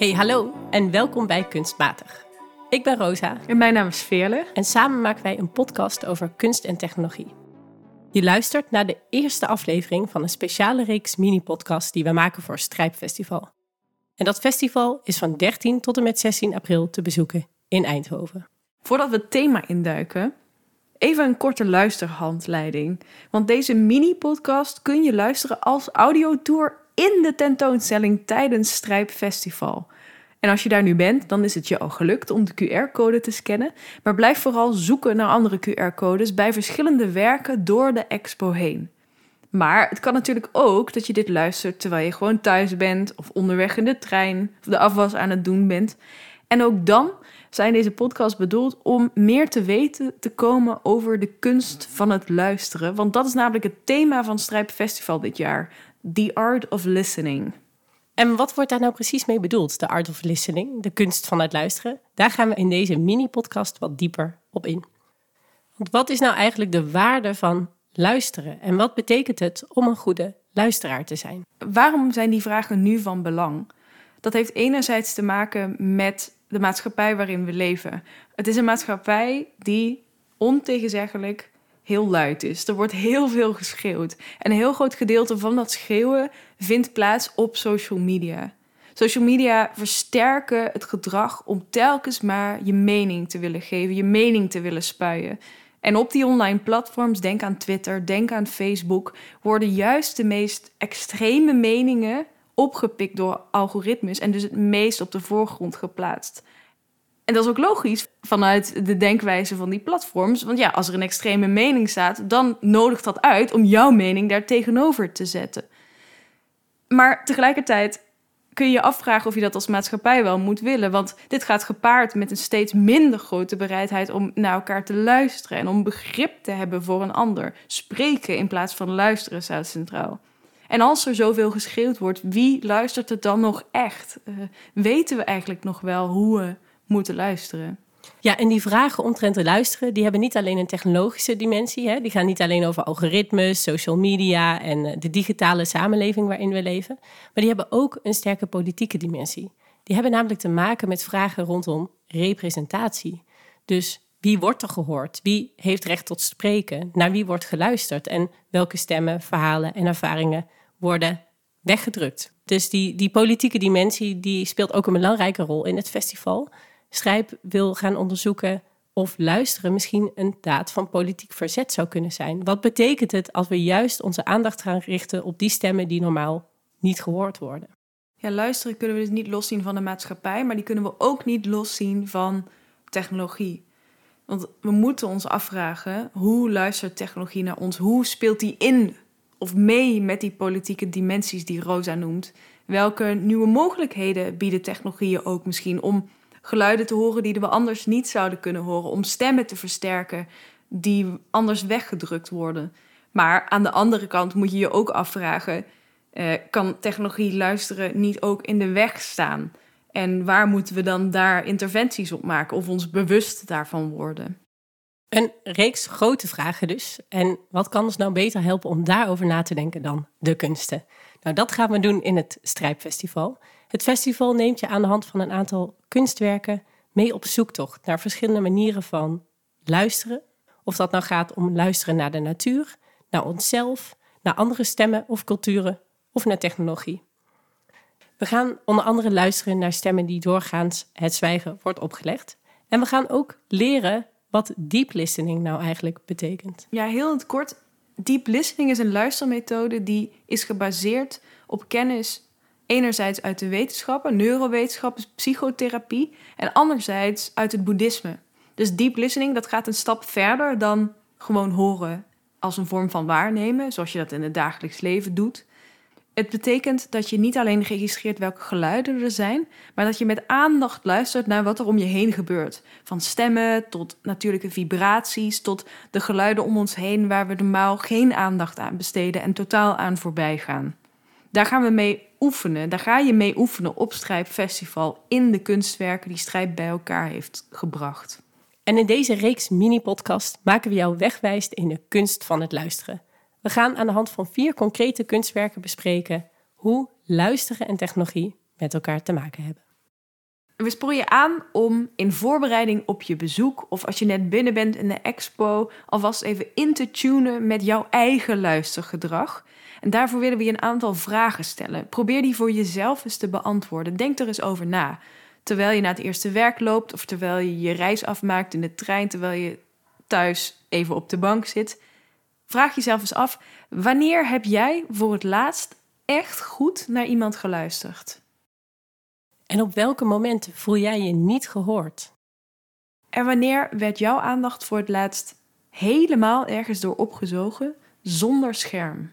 Hey, hallo en welkom bij Kunstmatig. Ik ben Rosa En mijn naam is Veerle. en samen maken wij een podcast over kunst en technologie. Je luistert naar de eerste aflevering van een speciale reeks mini-podcasts die we maken voor Strijpfestival. En dat festival is van 13 tot en met 16 april te bezoeken in Eindhoven. Voordat we het thema induiken, even een korte luisterhandleiding. Want deze mini-podcast kun je luisteren als audiotour in de tentoonstelling tijdens Strijpfestival. En als je daar nu bent, dan is het je al gelukt om de QR-code te scannen. Maar blijf vooral zoeken naar andere QR-codes bij verschillende werken door de expo heen. Maar het kan natuurlijk ook dat je dit luistert terwijl je gewoon thuis bent, of onderweg in de trein, of de afwas aan het doen bent. En ook dan zijn deze podcasts bedoeld om meer te weten te komen over de kunst van het luisteren. Want dat is namelijk het thema van Strijp Festival dit jaar: The Art of Listening. En wat wordt daar nou precies mee bedoeld, de art of listening, de kunst van het luisteren? Daar gaan we in deze mini-podcast wat dieper op in. Want wat is nou eigenlijk de waarde van luisteren en wat betekent het om een goede luisteraar te zijn? Waarom zijn die vragen nu van belang? Dat heeft enerzijds te maken met de maatschappij waarin we leven. Het is een maatschappij die ontegenzeggelijk heel luid is. Er wordt heel veel geschreeuwd. En een heel groot gedeelte van dat schreeuwen vindt plaats op social media. Social media versterken het gedrag om telkens maar je mening te willen geven, je mening te willen spuien. En op die online platforms, denk aan Twitter, denk aan Facebook, worden juist de meest extreme meningen opgepikt door algoritmes en dus het meest op de voorgrond geplaatst. En dat is ook logisch vanuit de denkwijze van die platforms. Want ja, als er een extreme mening staat, dan nodigt dat uit om jouw mening daar tegenover te zetten. Maar tegelijkertijd kun je je afvragen of je dat als maatschappij wel moet willen. Want dit gaat gepaard met een steeds minder grote bereidheid om naar elkaar te luisteren en om begrip te hebben voor een ander. Spreken in plaats van luisteren staat centraal. En als er zoveel geschreeuwd wordt, wie luistert het dan nog echt? Uh, weten we eigenlijk nog wel hoe we moeten luisteren? Ja, en die vragen omtrent te luisteren, die hebben niet alleen een technologische dimensie. Hè? Die gaan niet alleen over algoritmes, social media en eh, de digitale samenleving waarin we leven. Maar die hebben ook een sterke politieke dimensie. Die hebben namelijk te maken met vragen rondom representatie. Dus wie wordt er gehoord? Wie heeft recht tot spreken? Naar wie wordt geluisterd? En welke stemmen, verhalen en ervaringen worden weggedrukt? Dus die, die politieke dimensie die speelt ook een belangrijke rol in het festival. Schrijp wil gaan onderzoeken of luisteren misschien een daad van politiek verzet zou kunnen zijn. Wat betekent het als we juist onze aandacht gaan richten op die stemmen die normaal niet gehoord worden? Ja, luisteren kunnen we dus niet loszien van de maatschappij, maar die kunnen we ook niet loszien van technologie. Want we moeten ons afvragen, hoe luistert technologie naar ons? Hoe speelt die in of mee met die politieke dimensies die Rosa noemt? Welke nieuwe mogelijkheden bieden technologieën ook misschien om geluiden te horen die we anders niet zouden kunnen horen, om stemmen te versterken die anders weggedrukt worden. Maar aan de andere kant moet je je ook afvragen: eh, kan technologie luisteren niet ook in de weg staan? En waar moeten we dan daar interventies op maken of ons bewust daarvan worden? Een reeks grote vragen dus. En wat kan ons nou beter helpen om daarover na te denken dan de kunsten? Nou, dat gaan we doen in het Strijpfestival. Het festival neemt je aan de hand van een aantal kunstwerken mee op zoektocht naar verschillende manieren van luisteren. Of dat nou gaat om luisteren naar de natuur, naar onszelf, naar andere stemmen of culturen of naar technologie. We gaan onder andere luisteren naar stemmen die doorgaans het zwijgen wordt opgelegd. En we gaan ook leren wat deep listening nou eigenlijk betekent. Ja, heel in het kort. Deep listening is een luistermethode die is gebaseerd op kennis enerzijds uit de wetenschappen, neurowetenschappen, psychotherapie en anderzijds uit het boeddhisme. Dus deep listening dat gaat een stap verder dan gewoon horen als een vorm van waarnemen, zoals je dat in het dagelijks leven doet. Het betekent dat je niet alleen registreert welke geluiden er zijn, maar dat je met aandacht luistert naar wat er om je heen gebeurt. Van stemmen tot natuurlijke vibraties, tot de geluiden om ons heen waar we normaal geen aandacht aan besteden en totaal aan voorbij gaan. Daar gaan we mee oefenen. Daar ga je mee oefenen op Strijpfestival in de kunstwerken die Strijp bij elkaar heeft gebracht. En in deze reeks mini-podcast maken we jou wegwijst in de kunst van het luisteren. We gaan aan de hand van vier concrete kunstwerken bespreken hoe luisteren en technologie met elkaar te maken hebben. We sporen je aan om in voorbereiding op je bezoek of als je net binnen bent in de expo alvast even in te tunen met jouw eigen luistergedrag. En daarvoor willen we je een aantal vragen stellen. Probeer die voor jezelf eens te beantwoorden. Denk er eens over na. Terwijl je naar het eerste werk loopt of terwijl je je reis afmaakt in de trein, terwijl je thuis even op de bank zit. Vraag jezelf eens af: wanneer heb jij voor het laatst echt goed naar iemand geluisterd? En op welke momenten voel jij je niet gehoord? En wanneer werd jouw aandacht voor het laatst helemaal ergens door opgezogen zonder scherm?